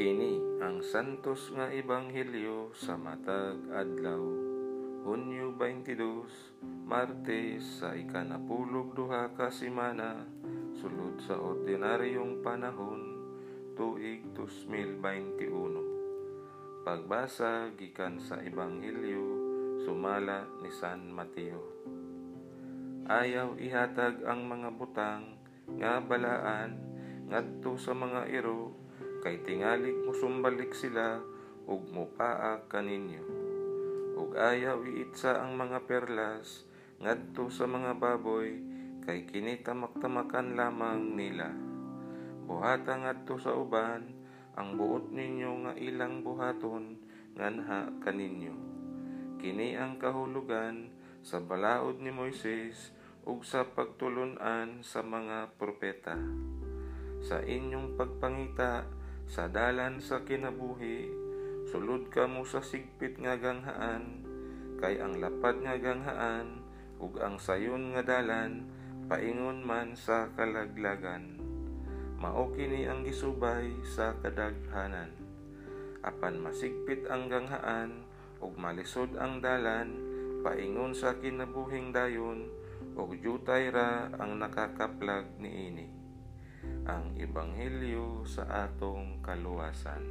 Kini ang santos nga ebanghelyo sa matag adlaw. Hunyo 22, Martes sa ikanapulog duha ka semana sulod sa ordinaryong panahon tuig 2021. Pagbasa gikan sa ebanghelyo sumala ni San Mateo. Ayaw ihatag ang mga butang nga balaan ngadto sa mga iro kay tingali musumbalik sila ug mupaa kaninyo ug ayaw iitsa ang mga perlas ngadto sa mga baboy kay kini tamak-tamakan lamang nila. Buhata ngadto sa uban ang buot ninyo nga ilang buhaton nganha kaninyo kini ang kahulugan sa balaod ni Moises ug sa pagtulunan sa mga propeta. Sa inyong pagpangita sa dalan sa kinabuhi sulod ka mo sa sigpit nga ganghaan kay ang lapad nga ganghaan ug ang sayon nga dalan paingon man sa kalaglagan. Mao kini ang gisubay sa kadaghanan. Apan masigpit ang ganghaan ug malisod ang dalan paingon sa kinabuhing dayon ug jutay ra ang nakakaplag niini ang ebanghelyo sa atong kaluwasan.